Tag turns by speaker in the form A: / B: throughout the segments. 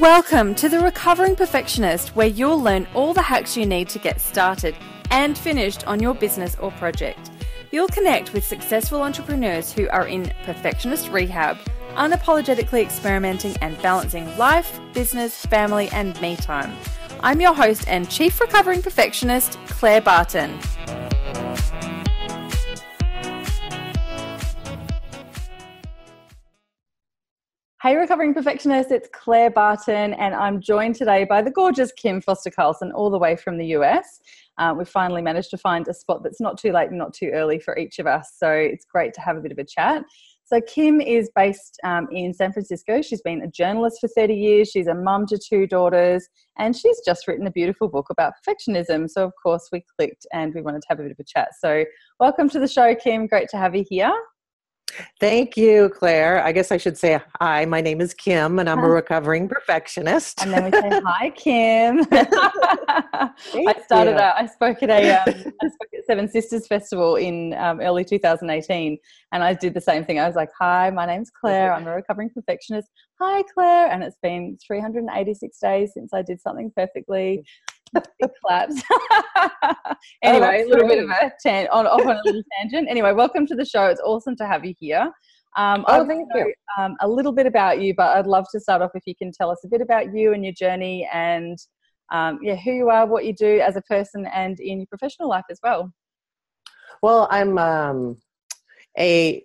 A: Welcome to The Recovering Perfectionist, where you'll learn all the hacks you need to get started and finished on your business or project. You'll connect with successful entrepreneurs who are in perfectionist rehab, unapologetically experimenting and balancing life, business, family, and me time. I'm your host and Chief Recovering Perfectionist, Claire Barton. Hey, recovering perfectionist, it's Claire Barton, and I'm joined today by the gorgeous Kim Foster Carlson, all the way from the US. Uh, we've finally managed to find a spot that's not too late and not too early for each of us, so it's great to have a bit of a chat. So, Kim is based um, in San Francisco. She's been a journalist for 30 years. She's a mum to two daughters, and she's just written a beautiful book about perfectionism. So, of course, we clicked and we wanted to have a bit of a chat. So, welcome to the show, Kim. Great to have you here.
B: Thank you, Claire. I guess I should say hi. My name is Kim, and I'm a recovering perfectionist.
A: And then we say hi, Kim. I started. A, I spoke at a um, I spoke at Seven Sisters Festival in um, early 2018, and I did the same thing. I was like, "Hi, my name's Claire. I'm a recovering perfectionist. Hi, Claire." And it's been 386 days since I did something perfectly big claps. anyway, oh, a little bit of a tan- on, off on a little tangent. Anyway, welcome to the show. It's awesome to have you here. Um,
B: oh, thank know, you.
A: Um, a little bit about you, but I'd love to start off if you can tell us a bit about you and your journey and um, yeah, who you are, what you do as a person, and in your professional life as well.
B: Well, I'm um, a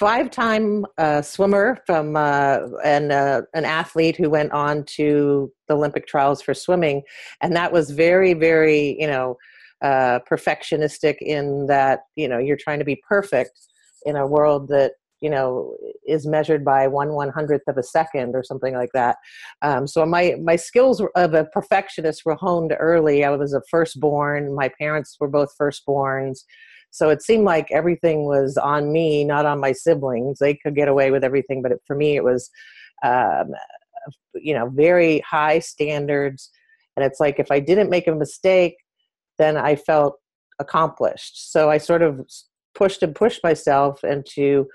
B: a five-time uh, swimmer from uh, and uh, an athlete who went on to the Olympic trials for swimming, and that was very, very, you know, uh, perfectionistic in that you know you're trying to be perfect in a world that you know is measured by one one hundredth of a second or something like that. Um, so my my skills of a perfectionist were honed early. I was a firstborn. My parents were both firstborns. So it seemed like everything was on me, not on my siblings. They could get away with everything, but it, for me, it was, um, you know, very high standards. And it's like if I didn't make a mistake, then I felt accomplished. So I sort of pushed and pushed myself into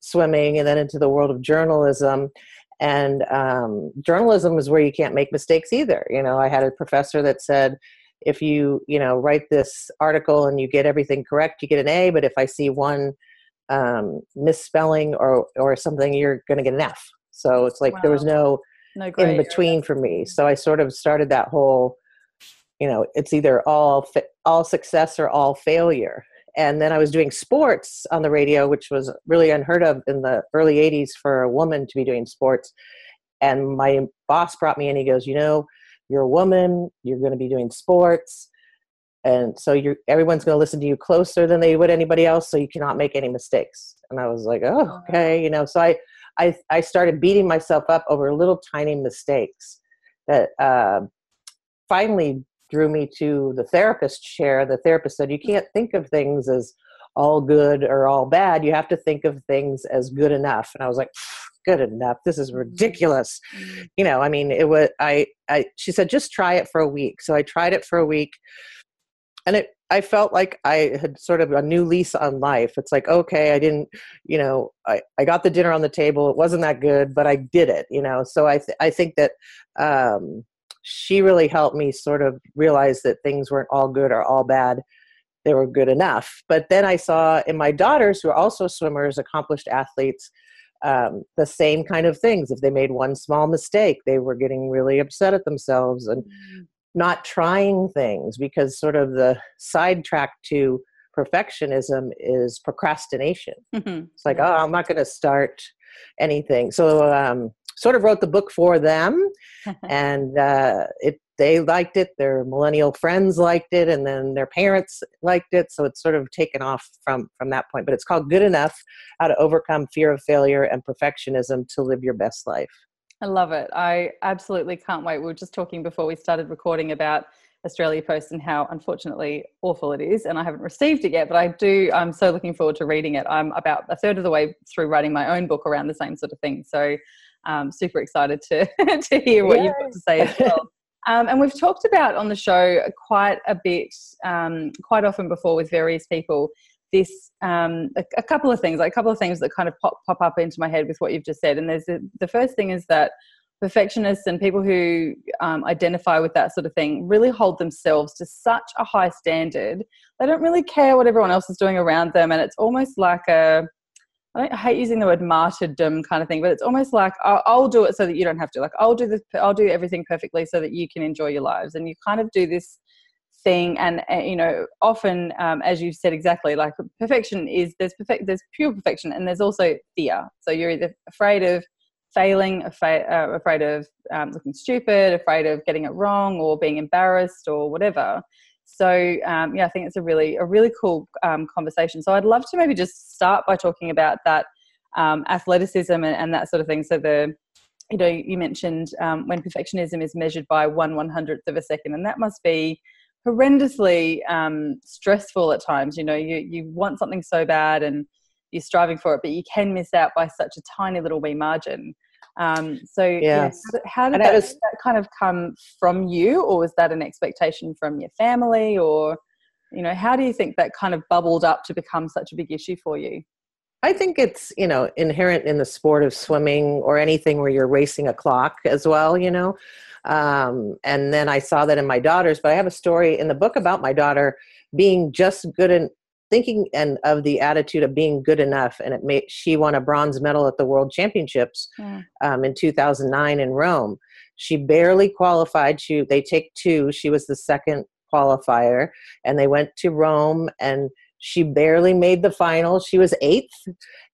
B: swimming and then into the world of journalism and um, journalism is where you can't make mistakes either you know i had a professor that said if you you know write this article and you get everything correct you get an a but if i see one um, misspelling or or something you're going to get an f. So it's like wow. there was no, no in between for me. So i sort of started that whole you know it's either all all success or all failure. And then i was doing sports on the radio which was really unheard of in the early 80s for a woman to be doing sports. And my boss brought me in. He goes you know you're a woman you're going to be doing sports and so you're everyone's going to listen to you closer than they would anybody else so you cannot make any mistakes. And i was like oh okay you know so i i, I started beating myself up over little tiny mistakes that uh, finally drew me to the therapist chair. The therapist said you can't think of things as all good or all bad you have to think of things as good enough. And i was like good enough. This is mm-hmm. ridiculous. Mm-hmm. You know, I mean, it was, I, I, she said, just try it for a week. So I tried it for a week and it, I felt like I had sort of a new lease on life. It's like, okay, I didn't, you know, I, I got the dinner on the table. It wasn't that good, but I did it, you know? So I, th- I think that, um, she really helped me sort of realize that things weren't all good or all bad they were good enough. But then I saw in my daughters, who are also swimmers, accomplished athletes, um, the same kind of things. If they made one small mistake, they were getting really upset at themselves and mm. not trying things because sort of the sidetrack to perfectionism is procrastination. Mm-hmm. It's like, oh, I'm not going to start anything. So, um, sort of wrote the book for them, and uh, it they liked it, their millennial friends liked it, and then their parents liked it. So it's sort of taken off from from that point. But it's called Good Enough: How to Overcome Fear of Failure and Perfectionism to Live Your Best Life.
A: I love it. I absolutely can't wait. We were just talking before we started recording about Australia Post and how unfortunately awful it is. And I haven't received it yet, but I do. I'm so looking forward to reading it. I'm about a third of the way through writing my own book around the same sort of thing. So I'm um, super excited to to hear what Yay. you've got to say as well. Um, and we've talked about on the show quite a bit, um, quite often before with various people, this um, a, a, couple of things, like a couple of things that kind of pop, pop up into my head with what you've just said. And there's the first thing is that perfectionists and people who um, identify with that sort of thing really hold themselves to such a high standard. They don't really care what everyone else is doing around them, and it's almost like a I, I hate using the word martyrdom kind of thing, but it's almost like I'll, I'll, do it so that you don't have to. Like I'll do this, I'll do everything perfectly so that you can enjoy your lives, and you kind of do this thing. And uh, you know, often, um, as you've said exactly, like perfection is there's perfect, there's pure perfection, and there's also fear. So you're either afraid of failing, afraid, uh, afraid of um, looking stupid, afraid of getting it wrong, or being embarrassed, or whatever. So um, yeah, I think it's a really a really cool um, conversation. So I'd love to maybe just start by talking about that um, athleticism and, and, that sort of thing. So the you know you mentioned um, when perfectionism is measured by one one hundredth of a second, and that must be horrendously um, stressful at times. You know, you you want something so bad and you're striving for it, but you can miss out by such a tiny little wee margin. Um, so yes. yeah, how did that, was, that, kind of come from you, or was that an expectation from your family, or you know, how do you think that kind of bubbled up to become such a big issue for you?
B: I think it's you know inherent in the sport of swimming or anything where you're racing a clock as well. You know, um, and then I saw that in my daughters. But I have a story in the book about my daughter being just good in, thinking and of the attitude of being good enough and it made she won a bronze medal at the world championships mm. um, in 2009 in rome. She barely qualified. She they take two. She was the second qualifier and they went to rome and she barely made the final. She was eighth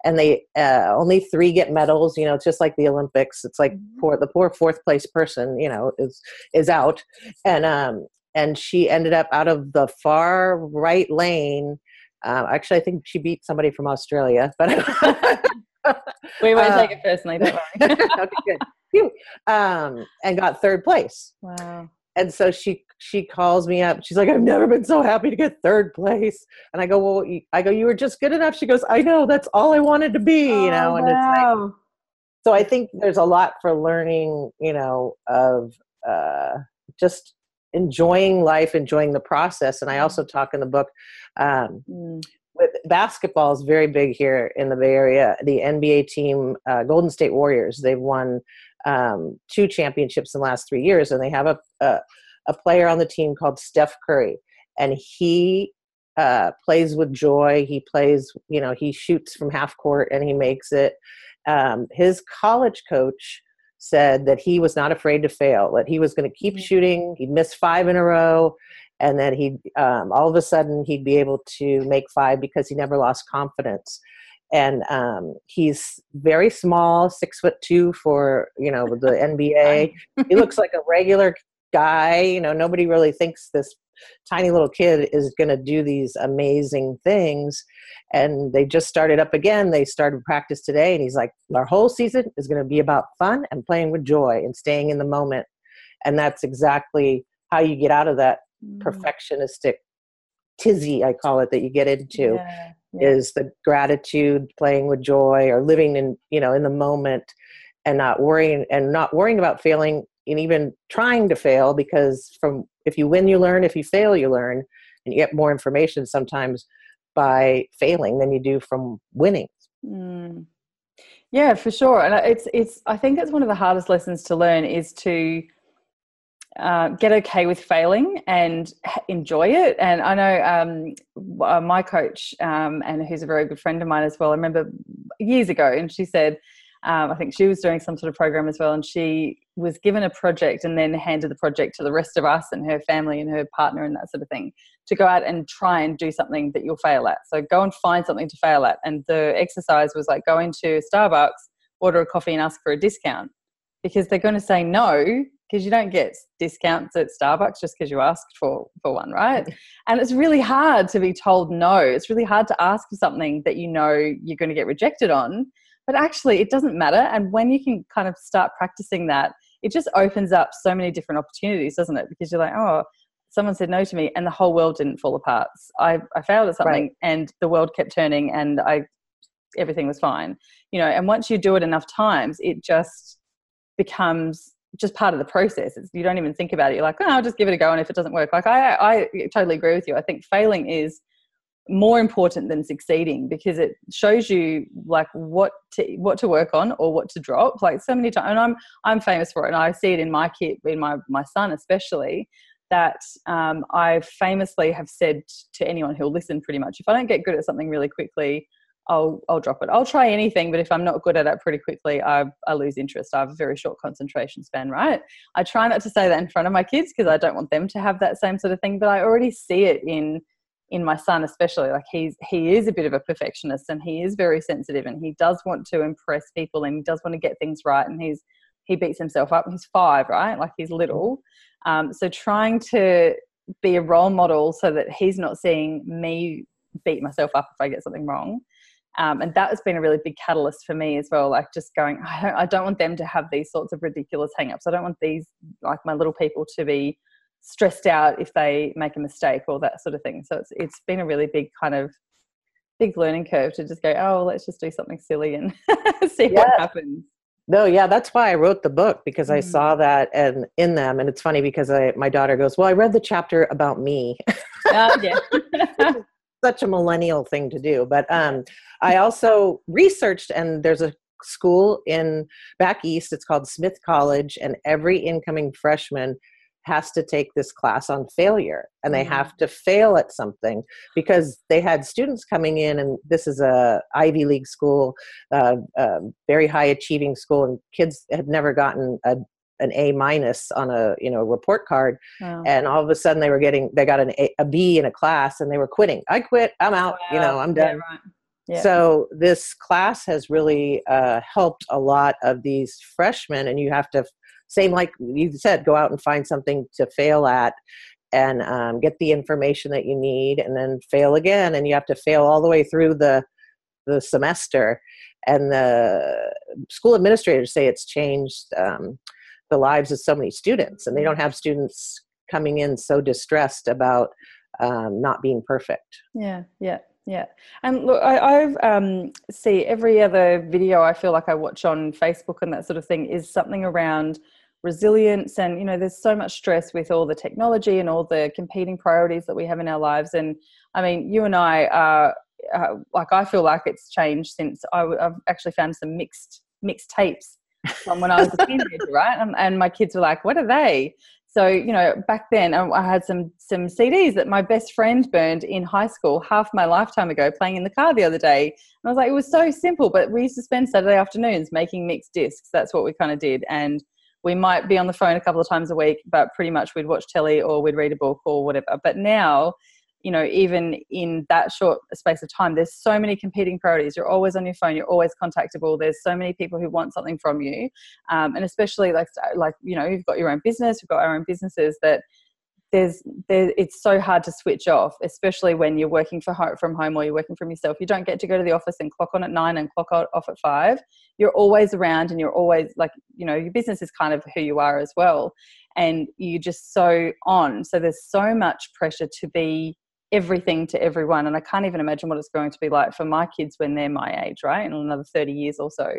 B: and they uh, only three get medals you know it's just like the olympics. It's like mm-hmm. poor the poor fourth place person you know is is out. And um and she ended up out of the far right lane um, actually, I think she beat somebody from Australia, but
A: we won't uh, take it personally. Don't worry. okay,
B: good. Um, and got third place.
A: Wow.
B: And so she she calls me up. She's like, "I've never been so happy to get third place." And I go, "Well, I go, you were just good enough." She goes, "I know. That's all I wanted to be." Oh, you know, and wow. it's like, so I think there's a lot for learning. You know, of uh, just enjoying life, enjoying the process. And I also talk in the book um, mm. with basketball is very big here in the Bay Area. The NBA team, uh, Golden State Warriors, they've won um, two championships in the last three years, and they have a, a, a player on the team called Steph Curry, and he uh, plays with joy. He plays, you know, he shoots from half court and he makes it. Um, his college coach said that he was not afraid to fail, that he was going to keep mm-hmm. shooting. He'd miss five in a row, and then he um, all of a sudden he'd be able to make five because he never lost confidence. And um, he's very small, six foot two for you know the NBA. he looks like a regular guy. You know, nobody really thinks this tiny little kid is going to do these amazing things and they just started up again they started practice today and he's like our whole season is going to be about fun and playing with joy and staying in the moment and that's exactly how you get out of that mm. perfectionistic tizzy i call it that you get into yeah, yeah. is the gratitude playing with joy or living in you know in the moment and not worrying and not worrying about failing and even trying to fail because from if you win you learn if you fail you learn and you get more information sometimes by failing than you do from winning
A: mm. yeah for sure and it's it's i think it's one of the hardest lessons to learn is to uh, get okay with failing and enjoy it. And I know um, uh, my coach, um, and who's a very good friend of mine as well. I remember years ago, and she said, um, I think she was doing some sort of program as well, and she was given a project and then handed the project to the rest of us and her family and her partner and that sort of thing to go out and try and do something that you'll fail at. So go and find something to fail at. And the exercise was like go into Starbucks, order a coffee, and ask for a discount because they're going to say no because you don't get discounts at Starbucks just because you asked for for one, right? and it's really hard to be told no. It's really hard to ask for something that you know you're going to get rejected on but actually, it doesn't matter. And when you can kind of start practicing that, it just opens up so many different opportunities, doesn't it? Because you're like, oh, someone said no to me and the whole world didn't fall apart. I, I failed at something right. and the world kept turning and I everything was fine. You know, and once you do it enough times, it just becomes just part of the process. It's, you don't even think about it. You're like, oh, I'll just give it a go, and if it doesn't work, like I, I totally agree with you. I think failing is more important than succeeding because it shows you like what to what to work on or what to drop like so many times and i'm i'm famous for it and i see it in my kid in my my son especially that um, i famously have said to anyone who'll listen pretty much if i don't get good at something really quickly I'll I'll drop it. I'll try anything, but if I'm not good at it pretty quickly, I, I lose interest. I have a very short concentration span, right? I try not to say that in front of my kids because I don't want them to have that same sort of thing. But I already see it in in my son especially like he's he is a bit of a perfectionist and he is very sensitive and he does want to impress people and he does want to get things right and he's he beats himself up. He's five right? Like he's little. Um, so trying to be a role model so that he's not seeing me beat myself up if i get something wrong. Um, and that has been a really big catalyst for me as well like just going I don't, I don't want them to have these sorts of ridiculous hang-ups. I don't want these like my little people to be stressed out if they make a mistake or that sort of thing. So it's it's been a really big kind of big learning curve to just go, oh, let's just do something silly and see yeah. what happens.
B: No, yeah, that's why I wrote the book because I mm. saw that and in them, and it's funny because I my daughter goes, well, I read the chapter about me. Uh, yeah. Such a millennial thing to do, but um, I also researched, and there's a school in back east. It's called Smith College, and every incoming freshman has to take this class on failure and they mm-hmm. have to fail at something because they had students coming in and this is a ivy league school uh, uh, very high achieving school and kids had never gotten a, an a minus on a you know report card wow. and all of a sudden they were getting they got an a, a b in a class and they were quitting i quit i'm out wow. you know i'm done yeah, right. Yeah. So this class has really uh, helped a lot of these freshmen, and you have to same like you said go out and find something to fail at and um, get the information that you need and then fail again and you have to fail all the way through the the semester. And the school administrators say it's changed um, the lives of so many students and they don't have students coming in so distressed about um, not being perfect.
A: Yeah yeah yeah. And look i I've, um, see every other video i feel like i watch on facebook and that sort of thing is something around resilience and you know there's so much stress with all the technology and all the competing priorities that we have in our lives. And i mean you and i are uh, like i feel like it's changed since I, have actually found some mixed mixed tapes from when i was a teenager right? And, and my kids were like what are they so you know back then um, i had some some cds that my best friend burned in high school half my lifetime ago playing in the car the other day. And i was like it was so simple but we used to spend saturday afternoons making mixed discs. That's what we kind of did. And we might be on the phone a couple of times a week, but pretty much we'd watch telly or we'd read a book or whatever. But now, you know, even in that short space of time, there's so many competing priorities. You're always on your phone. You're always contactable. There's so many people who want something from you, um, and especially like like you know, you've got your own business. We've got our own businesses that there's there, it's so hard to switch off especially when you're working for home, from home or you're working from yourself you don't get to go to the office and clock on at nine and clock off at five you're always around and you're always like you know your business is kind of who you are as well and you're just so on so there's so much pressure to be everything to everyone and i can't even imagine what it's going to be like for my kids when they're my age right in another 30 years or so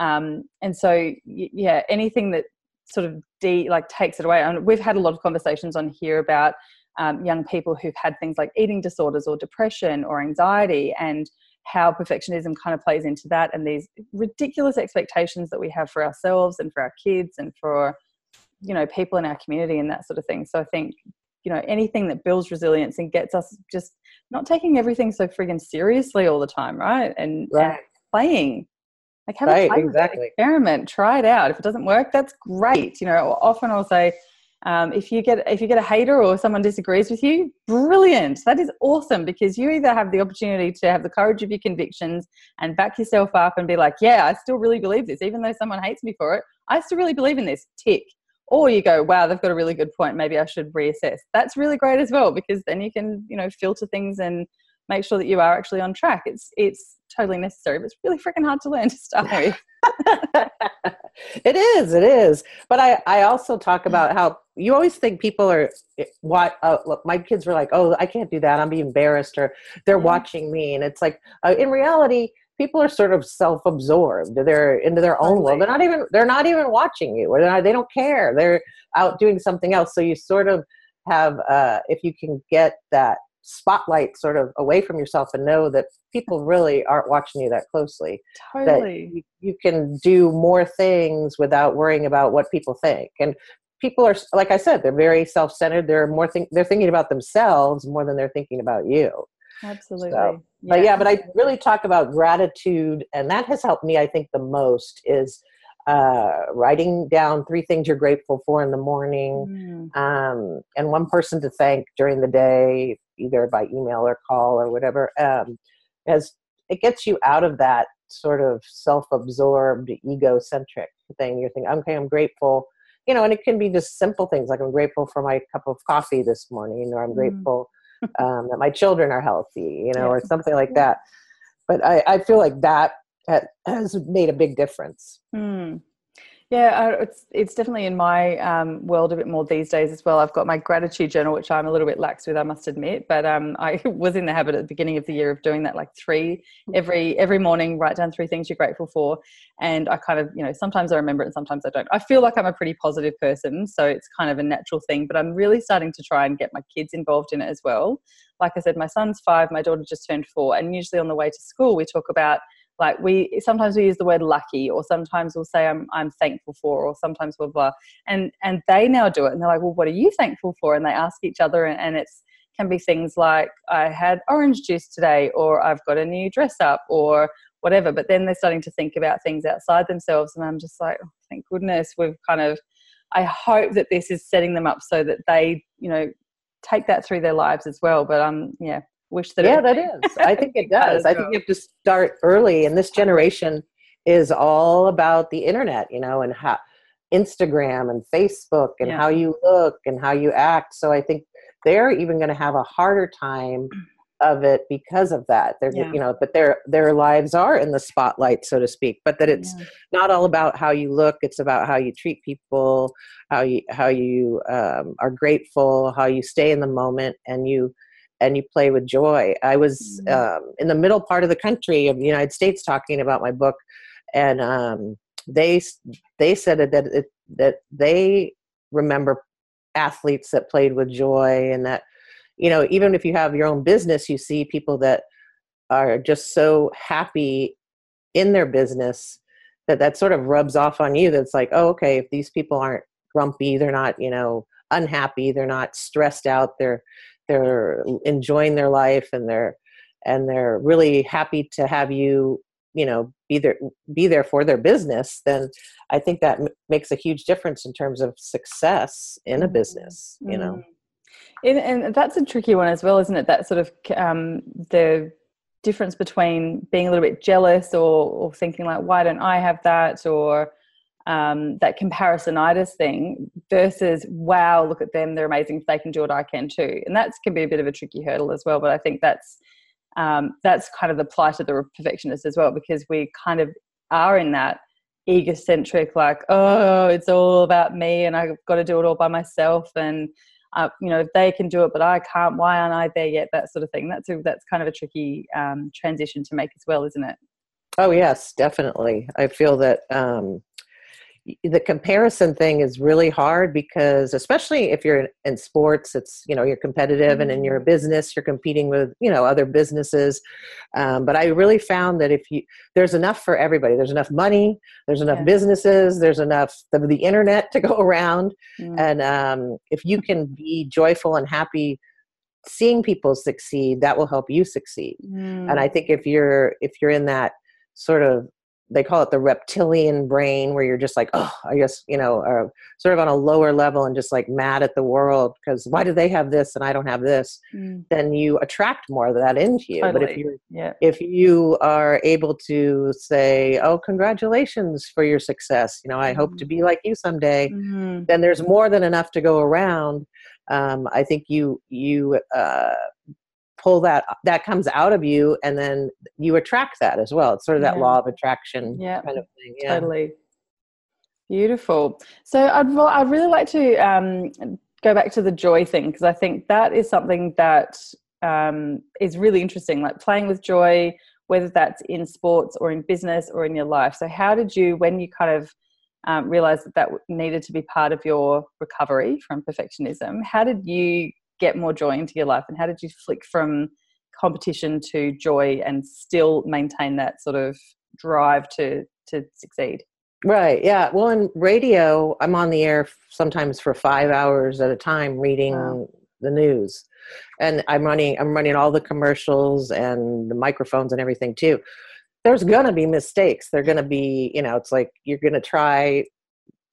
A: um, and so yeah anything that sort of de like takes it away. And we've had a lot of conversations on here about um, young people who've had things like eating disorders or depression or anxiety and how perfectionism kind of plays into that and these ridiculous expectations that we have for ourselves and for our kids and for you know people in our community and that sort of thing so i think you know anything that builds resilience and gets us just not taking everything so friggin' seriously all the time right and, right. and playing like have right, a exactly. experiment, try it out. If it doesn't work, that's great. You know, often I'll say, um, if you get if you get a hater or someone disagrees with you, brilliant. That is awesome because you either have the opportunity to have the courage of your convictions and back yourself up and be like, yeah, I still really believe this, even though someone hates me for it. I still really believe in this. Tick. Or you go, wow, they've got a really good point. Maybe I should reassess. That's really great as well because then you can, you know, filter things and make sure that you are actually on track. It's it's totally necessary, but it's really freaking hard to learn to start with.
B: it is, it is. But I, I also talk about how you always think people are eh, what uh, look, my kids were like, oh, I can't do that. I'm being embarrassed, or they're yeah. watching me, and it's like uh, in reality, people are sort of self-absorbed. They're into their own world. They're not even they're not even watching you, or not, they don't care. They're out doing something else. So you sort of have, uh, if you can get that spotlight sort of away from yourself and know that people really aren't watching you that closely.
A: Totally.
B: That you, you can do more things without worrying about what people think. And people are, like I said, they're very self-centered. They're more think they're thinking about themselves more than they're thinking about you.
A: Absolutely.
B: So, yeah. But yeah, but I really talk about gratitude, and that has helped me. I think the most is uh, writing down three things you're grateful for in the morning, mm. um, and one person to thank during the day, either by email or call or whatever. Um, as it gets you out of that sort of self-absorbed, egocentric thing. You're thinking, okay, I'm grateful. You know, and it can be just simple things like I'm grateful for my cup of coffee this morning, or I'm mm. grateful um, that my children are healthy, you know, yeah. or something like that. But I, I feel like that has made a big difference.
A: Mm. Yeah, it's it's definitely in my um, world a bit more these days as well. I've got my gratitude journal, which I'm a little bit lax with, I must admit. But um, I was in the habit at the beginning of the year of doing that, like three every every morning. Write down three things you're grateful for, and I kind of you know sometimes I remember it and sometimes I don't. I feel like I'm a pretty positive person, so it's kind of a natural thing. But I'm really starting to try and get my kids involved in it as well. Like I said, my son's five, my daughter just turned four, and usually on the way to school we talk about like we sometimes we use the word lucky or sometimes we'll say i'm i'm thankful for or sometimes blah blah. And and they now do it and they're like well what are you thankful for? And they ask each other and, and it's can be things like i had orange juice today or i've got a new dress up or whatever. But then they're starting to think about things outside themselves and i'm just like oh, thank goodness we've kind of i hope that this is setting them up so that they you know take that through their lives as well. But um yeah wish that
B: yeah that is i think it does i think you have to start early and this generation is all about the internet you know and how instagram and facebook and yeah. how you look and how you act so i think they're even going to have a harder time of it because of that they're yeah. you know but their their lives are in the spotlight so to speak but that it's yeah. not all about how you look it's about how you treat people how you how you um, are grateful how you stay in the moment and you and you play with joy. I was mm-hmm. um, in the middle part of the country of the United States talking about my book, and um, they they said that it, that they remember athletes that played with joy, and that you know even if you have your own business, you see people that are just so happy in their business that that sort of rubs off on you. That's like, oh, okay, if these people aren't grumpy, they're not you know unhappy, they're not stressed out, they're they're enjoying their life and they're and they're really happy to have you you know be there be there for their business then i think that m- makes a huge difference in terms of success in a business you know?
A: Mm. and, and, that's a tricky one as well isn't it? That sort of um, the difference between being a little bit jealous or, or thinking like why don't i have that? or um, that comparisonitis thing versus wow look at them they're amazing if they can do it i can too. And that can be a bit of a tricky hurdle as well but i think that's um, that's kind of the plight of the perfectionist as well because we kind of are in that egocentric like oh it's all about me and i've got to do it all by myself and uh, you know they can do it but i can't why aren't i there yet that sort of thing. That's a, that's kind of a tricky um, transition to make as well isn't it?
B: Oh yes definitely. I feel that um, the comparison thing is really hard because especially if you're in, sports it's you know you're competitive mm-hmm. and in your mm-hmm. business you're competing with you know other businesses um, but i really found that if you there's enough for everybody there's enough money there's enough yeah. businesses there's enough the, the internet to go around mm-hmm. and um, if you can be joyful and happy seeing people succeed that will help you succeed mm-hmm. and i think if you're if you're in that sort of they call it the reptilian brain where you're just like oh i guess you know uh, sort of on a lower level and just like mad at the world because why do they have this and i don't have this mm. then you attract more of that into you
A: totally.
B: but if you
A: yeah.
B: if you are able to say oh congratulations for your success you know i mm. hope to mm. be like you someday mm. then there's more than enough to go around um, i think you you uh, pull that that comes out of you and then you attract that as well it's sort of that yeah. law of attraction
A: yeah.
B: kind of thing
A: yeah. totally beautiful so i'd, I'd really like to um, go back to the joy thing because i think that is something that um, is really interesting like playing with joy whether that's in sports or in business or in your life so how did you when you kind of um, realize that that needed to be part of your recovery from perfectionism how did you get more joy into your life? And how did you flick from competition to joy and still maintain that sort of drive to to succeed?
B: Right yeah. Well in radio i'm on the air sometimes for five hours at a time reading wow. the news. And i'm running i'm running all the commercials and the microphones and everything too. There's gonna be mistakes. They're gonna be you know it's like you're gonna try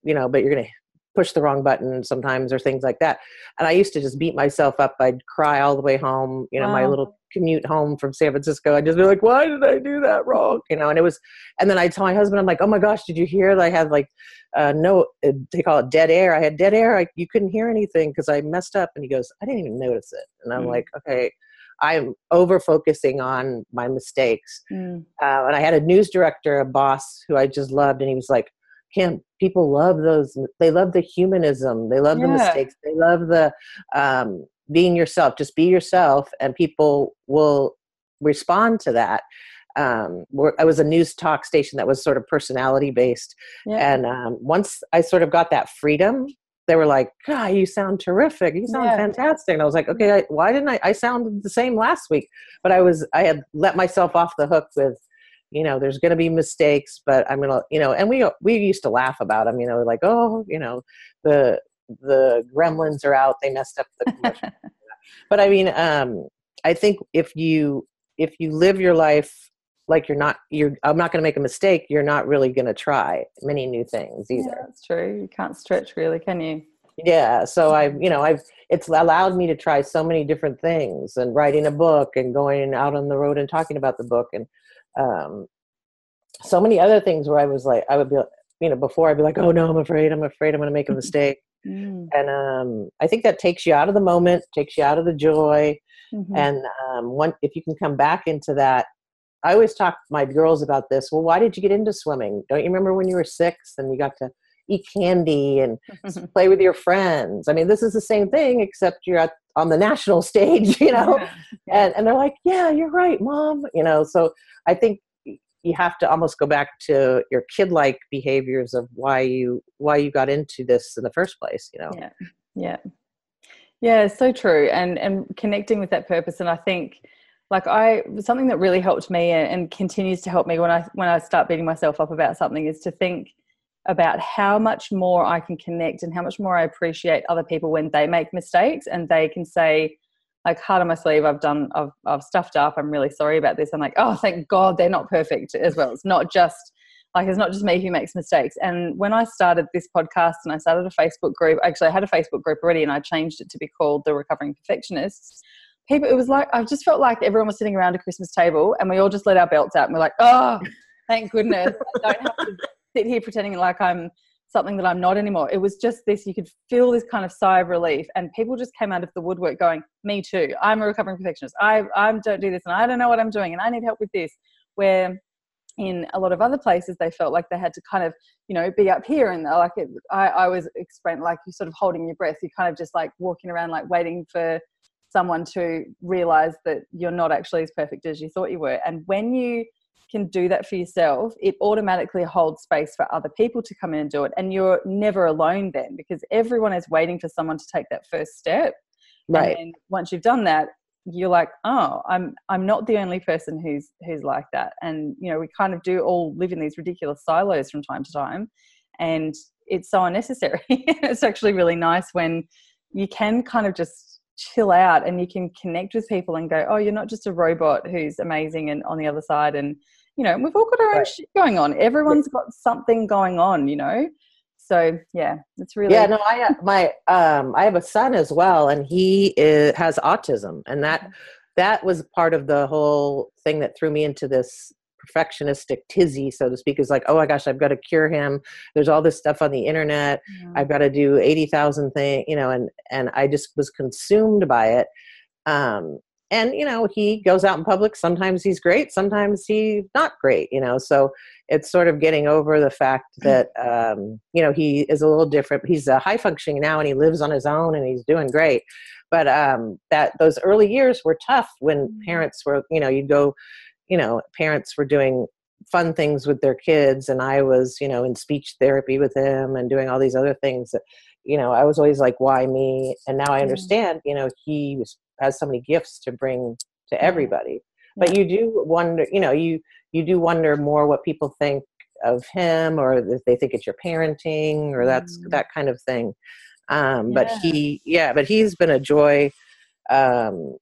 B: you know but you're gonna push the wrong button sometimes or things like that. And i used to just beat myself up. I'd cry all the way home you know wow. my little commute home from san francisco. I'd just be like why did i do that wrong? You know and it was and then i tell my husband i'm like oh my gosh did you hear that i had like uh, no uh, they call it dead air? I had dead air. I, you couldn't hear anything because i messed up. And he goes i didn't even notice it. And i'm mm. like okay i'm over focusing on my mistakes. Mm. uh, and i had a news director a boss who i just loved and he was like Kim, people love those. They love the humanism. They love yeah. the mistakes. They love the um, being yourself. Just be yourself, and people will respond to that. Um, I was a news talk station that was sort of personality based, yeah. and um, once I sort of got that freedom, they were like, "God, you sound terrific. You sound yeah. fantastic." And I was like, "Okay, I, why didn't I? I sounded the same last week, but I was I had let myself off the hook with." You know there's going to be mistakes but i'm going to you know and we we used to laugh about them you know like oh you know the the gremlins are out they messed up the but i mean um i think if you if you live your life like you're not you're i'm not going to make a mistake you're not really going to try many new things either.
A: yeah, that's true you can't stretch really can you?
B: Yeah so i you know i've it's allowed me to try so many different things and writing a book and going out on the road and talking about the book and um, so many other things where I was like, I would be, you know, before I'd be like, oh no, I'm afraid, I'm afraid I'm going to make a mistake. Mm. And um, I think that takes you out of the moment, takes you out of the joy. Mm-hmm. And um, one, if you can come back into that, I always talk to my girls about this. Well, why did you get into swimming? Don't you remember when you were six and you got to eat candy and play with your friends? I mean, this is the same thing, except you're at on the national stage, you know? Yeah. Yeah. And, and they're like, yeah, you're right, mom. You know, so I think you have to almost go back to your kid-like behaviors of why you why you got into this in the first place you know
A: yeah yeah yeah so true and and connecting with that purpose and i think like i something that really helped me and, and continues to help me when i when i start beating myself up about something is to think about how much more i can connect and how much more i appreciate other people when they make mistakes and they can say like heart on my sleeve i've done i've, I've stuffed up i'm really sorry about this. I'm like oh thank god they're not perfect as well. It's not just like it's not just me who makes mistakes. And when i started this podcast and i started a facebook group actually i had a facebook group already and i changed it to be called the recovering perfectionists. People it was like i just felt like everyone was sitting around a christmas table and we all just let our belts out and we're like oh thank goodness i don't have to sit here pretending like i'm something that I'm not anymore. It was just this, you could feel this kind of sigh of relief. And people just came out of the woodwork going, Me too. I'm a recovering perfectionist. I, I don't do this and I don't know what I'm doing and I need help with this. Where in a lot of other places, they felt like they had to kind of, you know, be up here and uh, like it, I, I was explained like you're sort of holding your breath. You're kind of just like walking around, like waiting for someone to realize that you're not actually as perfect as you thought you were. And when you can do that for yourself, it automatically holds space for other people to come in and do it. And you're never alone then because everyone is waiting for someone to take that first step.
B: Right. And
A: once you've done that, you're like, oh, I'm I'm not the only person who's who's like that. And you know, we kind of do all live in these ridiculous silos from time to time. And it's so unnecessary. it's actually really nice when you can kind of just chill out and you can connect with people and go, oh, you're not just a robot who's amazing and on the other side and you know, we've all got our own shit going on. Everyone's got something going on, you know. So yeah, it's really
B: yeah. No, I uh, my um I have a son as well, and he is, has autism, and that mm-hmm. that was part of the whole thing that threw me into this perfectionistic tizzy, so to speak, is like, oh my gosh, I've got to cure him. There's all this stuff on the internet. Yeah. I've got to do eighty thousand things, you know, and and I just was consumed by it. Um, and you know he goes out in public sometimes he's great sometimes he's not great you know so it's sort of getting over the fact that um, you know he is a little different he's a high functioning now and he lives on his own and he's doing great but um, that those early years were tough when mm. parents were you know you'd go you know parents were doing fun things with their kids and i was you know in speech therapy with him and doing all these other things that you know i was always like why me and now i
A: Mm.
B: understand you know he was, has so many gifts to bring to everybody but you do wonder you know you you do wonder more what people think of him or if they think it's your parenting or that's
A: Mm.
B: that kind of thing um but
A: Yeah.
B: he yeah but he's been a joy um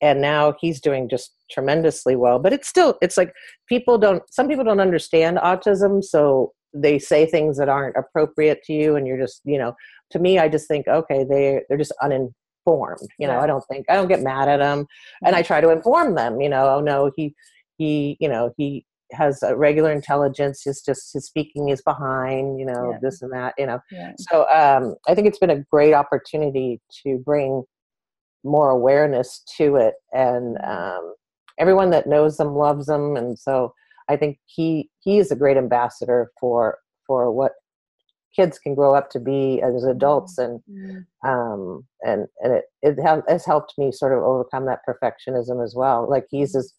B: and now he's doing just tremendously well but it's still it's like people don't some people don't understand autism so they say things that aren't appropriate to you and you're just you know to me i just think okay they they're just uninformed you know
A: Yeah.
B: i don't think i don't get mad at them and i try to inform them you know oh no he he you know he has a regular intelligence it's just his speaking is behind you know
A: Yeah.
B: this and that you know
A: Yeah.
B: so um, I think it's been a great opportunity to bring more awareness to it, and um, everyone that knows them loves them, and so I think he he is a great ambassador for for what kids can grow up to be as adults, and
A: Mm.
B: um, and and it it ha- has helped me sort of overcome that perfectionism as well. Like he's
A: Mm-hmm.
B: just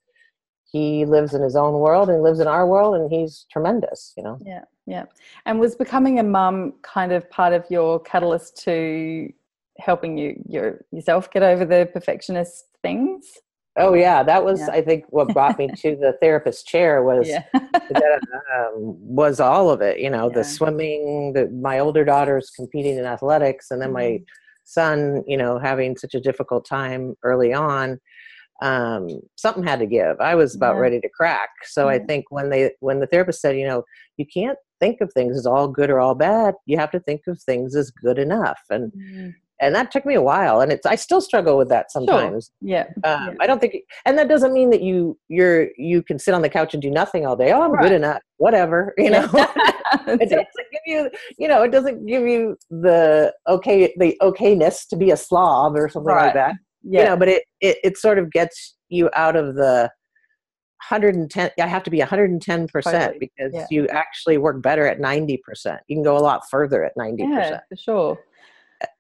B: he lives in his own world and lives in our world, and he's tremendous, you know.
A: Yeah, yeah. And was becoming a mum kind of part of your catalyst to helping you your yourself get over the perfectionist things?
B: Oh yeah, that was
A: Yeah.
B: I think what brought me to the therapist chair was
A: Yeah.
B: that um, was all of it. You know,
A: Yeah.
B: the swimming, the my older daughter's competing in athletics, and then my
A: Mhm.
B: son, you know, having such a difficult time early on. Um, something had to give. I was about ready to crack. So I think when they when the therapist said, you know, you can't think of things as all good or all bad. You have to think of things as good enough, and
A: Mm.
B: And that took me a while, and it's I still struggle with that sometimes.
A: Yeah.
B: Um,
A: Yeah.
B: I don't think, and that doesn't mean that you you're you can sit on the couch and do nothing all day. Oh, I'm
A: Right.
B: good enough. Whatever, you know. it
A: it.
B: doesn't give you, you know, it doesn't give you the okay the okayness to be a slob or something
A: Right.
B: like that.
A: Yeah.
B: You know, but it, it it sort of gets you out of the 110 i have to be 110%
A: Totally.
B: because
A: Yeah.
B: you actually work better at 90% you can go a lot further at 90%
A: Yeah, for sure.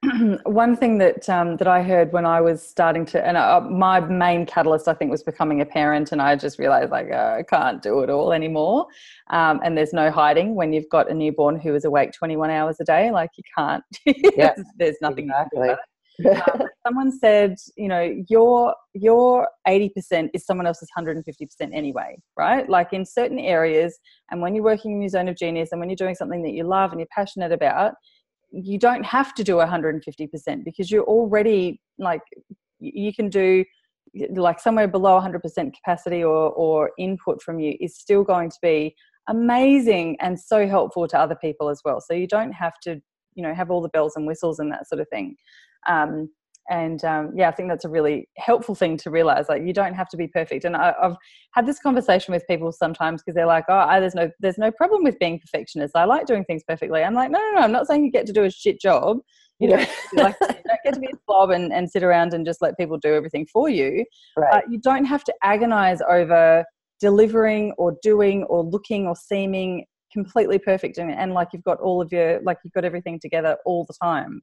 A: One thing that um, that I heard when I was starting to, and uh, my main catalyst, I think, was becoming a parent, and I just realized like uh, I can't do it all anymore. Um, and there's no hiding when you've got a newborn who is awake 21 hours a day. Like you can't.
B: Yeah,
A: there's nothing.
B: exactly.
A: about it. Um, someone said, you know, your your 80% is someone else's 150% anyway, right? Like in certain areas, and when you're working in your zone of genius, and when you're doing something that you love and you're passionate about, you don't have to do 150% because you're already like you can do like somewhere below 100% capacity or or input from you is still going to be amazing and so helpful to other people as well. So you don't have to you know have all the bells and whistles and that sort of thing. Um, and um, yeah i think that's a really helpful thing to realize like you don't have to be perfect. And I, i've had this conversation with people sometimes because they're like oh I, there's no there's no problem with being perfectionist. I like doing things perfectly. I'm like no no no i'm not saying you get to do a shit job. You don't, like, you don't get to be a slob and, and sit around and just let people do everything for you
B: right.
A: but you don't have to agonize over delivering or doing or looking or seeming completely perfect and, and like you've got all of your like you've got everything together all the time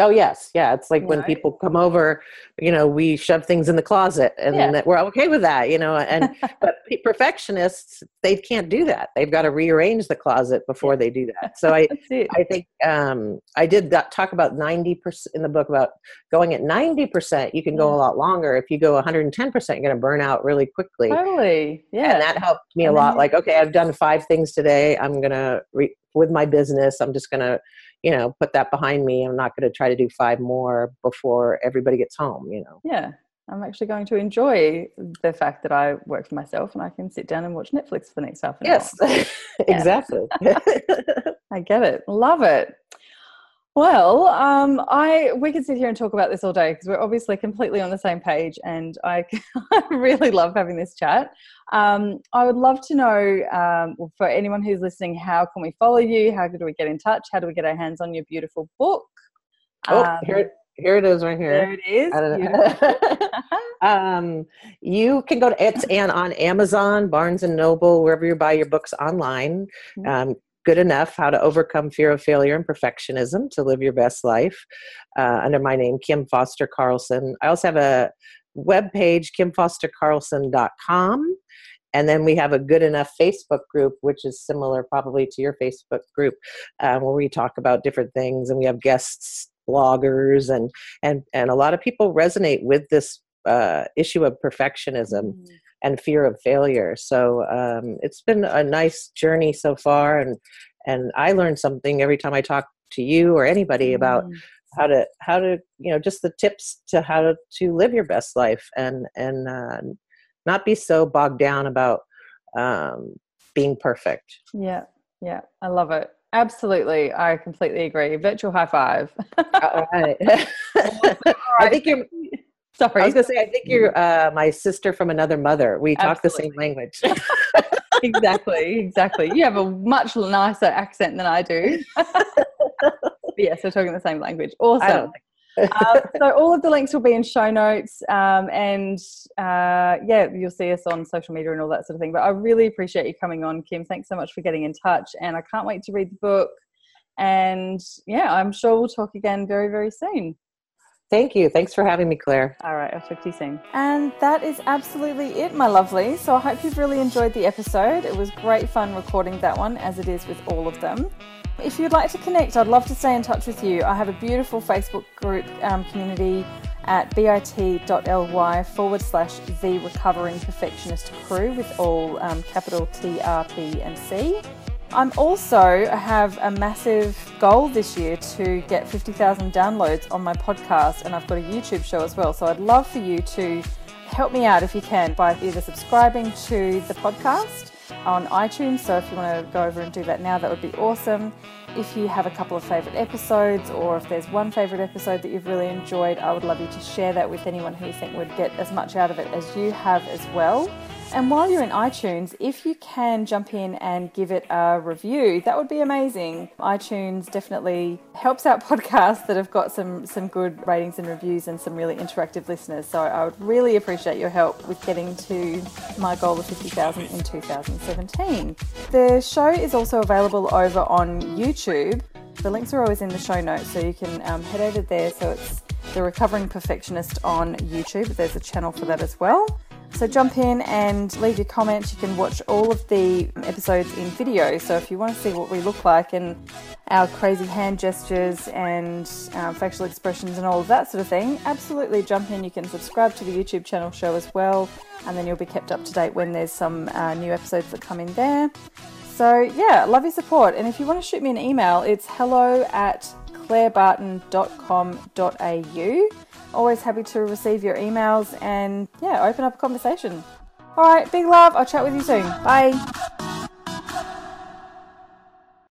B: Oh yes, yeah. It's like
A: You
B: when
A: know?
B: people come over, you know, we shove things in the closet, and
A: Yeah.
B: that we're okay with that, you know. And but perfectionists, they can't do that. They've got to rearrange the closet before they do that. So I, I think um, I did that, talk about ninety percent in the book about going at ninety percent. You can go
A: Yeah.
B: a lot longer. If you go one hundred and ten percent, you're going to burn out really quickly.
A: totally yeah
B: And that helped me a lot. Like, okay, I've done five things today. I'm gonna re- with my business. I'm just gonna, you know, put that behind me. I'm not gonna try to do five more before everybody gets home. You know.
A: yeah i'm actually going to enjoy the fact that i work for myself and i can sit down and watch netflix for the next half an hour
B: Yes, exactly.
A: I get it. Love it. Well, um, I we could sit here and talk about this all day because we're obviously completely on the same page, and I, I really love having this chat. Um, I would love to know um, for anyone who's listening, how can we follow you? How do we get in touch? How do we get our hands on your beautiful book?
B: oh,
A: Um,
B: here, here it is, right here.
A: there
B: here.
A: it is.
B: I don't know. um, you can go to it's and on Amazon, Barnes and Noble, wherever you buy your books online.
A: Mhm.
B: Um, good enough: How to Overcome Fear of Failure and Perfectionism to Live Your Best Life. Uh, under my name, Kim Foster Carlson. I also have a web page, kimfostercarlson.com. and then we have a good enough Facebook group, which is similar probably to your Facebook group, uh, where we talk about different things, and we have guests, bloggers, and and and a lot of people resonate with this uh, issue of perfectionism. Mm. And fear of failure. So um, it's been a nice journey so far, and and I learn something every time I talk to you or anybody mm. about how to how to you know just the tips to how to, to live your best life and and uh, not be so bogged down about um, being perfect
A: yeah yeah i love it absolutely i completely agree virtual high five
B: all right. i think you're sorry. I was gonna say i think you're uh, my sister from another mother. We talk the same language.
A: Exactly exactly. You have a much nicer accent than i do. Yes, we're talking the same language. Awesome. uh, so all of the links will be in show notes um, and uh, yeah you'll see us on social media and all that sort of thing. But i really appreciate you coming on kim. Thanks so much for getting in touch and i can't wait to read the book. And yeah i'm sure we'll talk again very very soon
B: Thank you. Thanks for having me, Claire.
A: All right, I'll talk to you soon. And that is absolutely it, my lovely. So I hope you've really enjoyed the episode. It was great fun recording that one, as it is with all of them. If you'd like to connect, I'd love to stay in touch with you. I have a beautiful Facebook group um, community at bit.ly forward slash the recovering perfectionist crew with all um, capital T, R, P, and C. I'm also have a massive goal this year to get 50,000 downloads on my podcast, and I've got a YouTube show as well. So I'd love for you to help me out if you can by either subscribing to the podcast on iTunes. So if you want to go over and do that now, that would be awesome. If you have a couple of favourite episodes, or if there's one favourite episode that you've really enjoyed, I would love you to share that with anyone who you think would get as much out of it as you have as well. And while you're in iTunes, if you can jump in and give it a review, that would be amazing. iTunes definitely helps out podcasts that have got some some good ratings and reviews and some really interactive listeners. So I would really appreciate your help with getting to my goal of 50,000 in 2017. The show is also available over on YouTube. The links are always in the show notes, so you can um, head over there. So it's the Recovering Perfectionist on YouTube. There's a channel for that as well. So jump in and leave your comments. You can watch all of the episodes in video. So if you want to see what we look like and our crazy hand gestures and uh, facial expressions and all of that sort of thing, absolutely jump in. You can subscribe to the YouTube channel show as well, and then you'll be kept up to date when there's some uh, new episodes that come in there. So yeah, love your support. And if you want to shoot me an email, it's hello at clairebarton.com.au. Always happy to receive your emails and yeah, open up a conversation. All right, big love. I'll chat with you soon. Bye.